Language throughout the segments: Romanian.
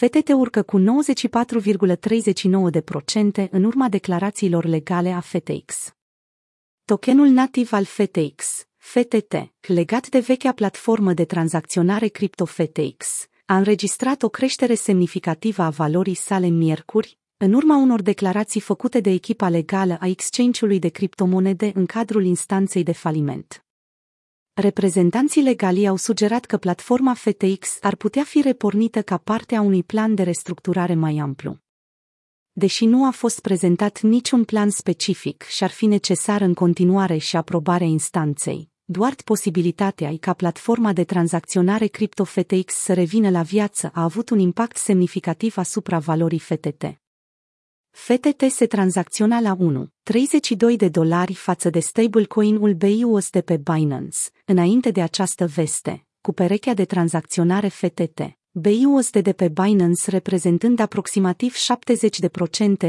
FTT urcă cu 94,39% în urma declarațiilor legale a FTX. Tokenul nativ al FTX, FTT, legat de vechea platformă de tranzacționare cripto FTX, a înregistrat o creștere semnificativă a valorii sale miercuri, în urma unor declarații făcute de echipa legală a exchange-ului de criptomonede în cadrul instanței de faliment. Reprezentanții legali au sugerat că platforma FTX ar putea fi repornită ca parte a unui plan de restructurare mai amplu. Deși nu a fost prezentat niciun plan specific și ar fi necesar în continuare și aprobarea instanței, doar posibilitatea ca platforma de tranzacționare cripto FTX să revină la viață a avut un impact semnificativ asupra valorii FTT. FTT se tranzacționa la 1,32 de dolari față de stablecoin-ul BUSD pe Binance, înainte de această veste, cu perechea de tranzacționare FTT. BUSD de pe Binance reprezentând aproximativ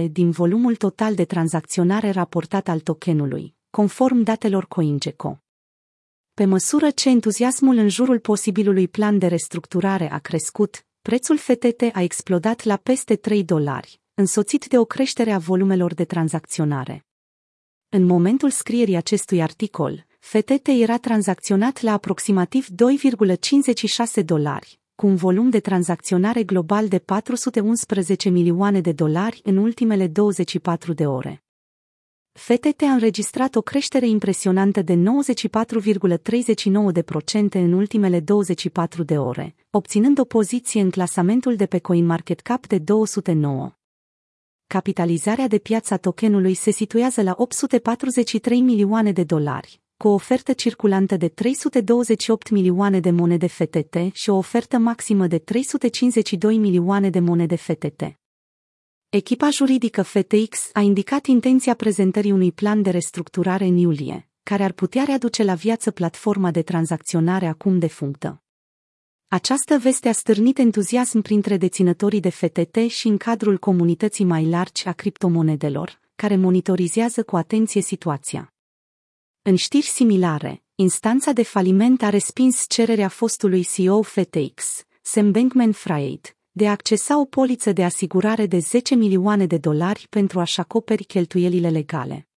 70% din volumul total de tranzacționare raportat al tokenului, conform datelor CoinGecko. Pe măsură ce entuziasmul în jurul posibilului plan de restructurare a crescut, prețul FTT a explodat la peste 3 dolari, însoțit de o creștere a volumelor de tranzacționare. În momentul scrierii acestui articol, FTT era tranzacționat la aproximativ 2,56 dolari, cu un volum de tranzacționare global de 411 milioane de dolari în ultimele 24 de ore. FTT a înregistrat o creștere impresionantă de 94,39% în ultimele 24 de ore, obținând o poziție în clasamentul de pe CoinMarketCap de 209 capitalizarea de piața tokenului se situează la 843 milioane de dolari, cu o ofertă circulantă de 328 milioane de monede FTT și o ofertă maximă de 352 milioane de monede FTT. Echipa juridică FTX a indicat intenția prezentării unui plan de restructurare în iulie, care ar putea readuce la viață platforma de tranzacționare acum defunctă. Această veste a stârnit entuziasm printre deținătorii de FTT și în cadrul comunității mai largi a criptomonedelor, care monitorizează cu atenție situația. În știri similare, instanța de faliment a respins cererea fostului CEO FTX, Sam Bankman-Fried, de a accesa o poliță de asigurare de 10 milioane de dolari pentru a-și acoperi cheltuielile legale.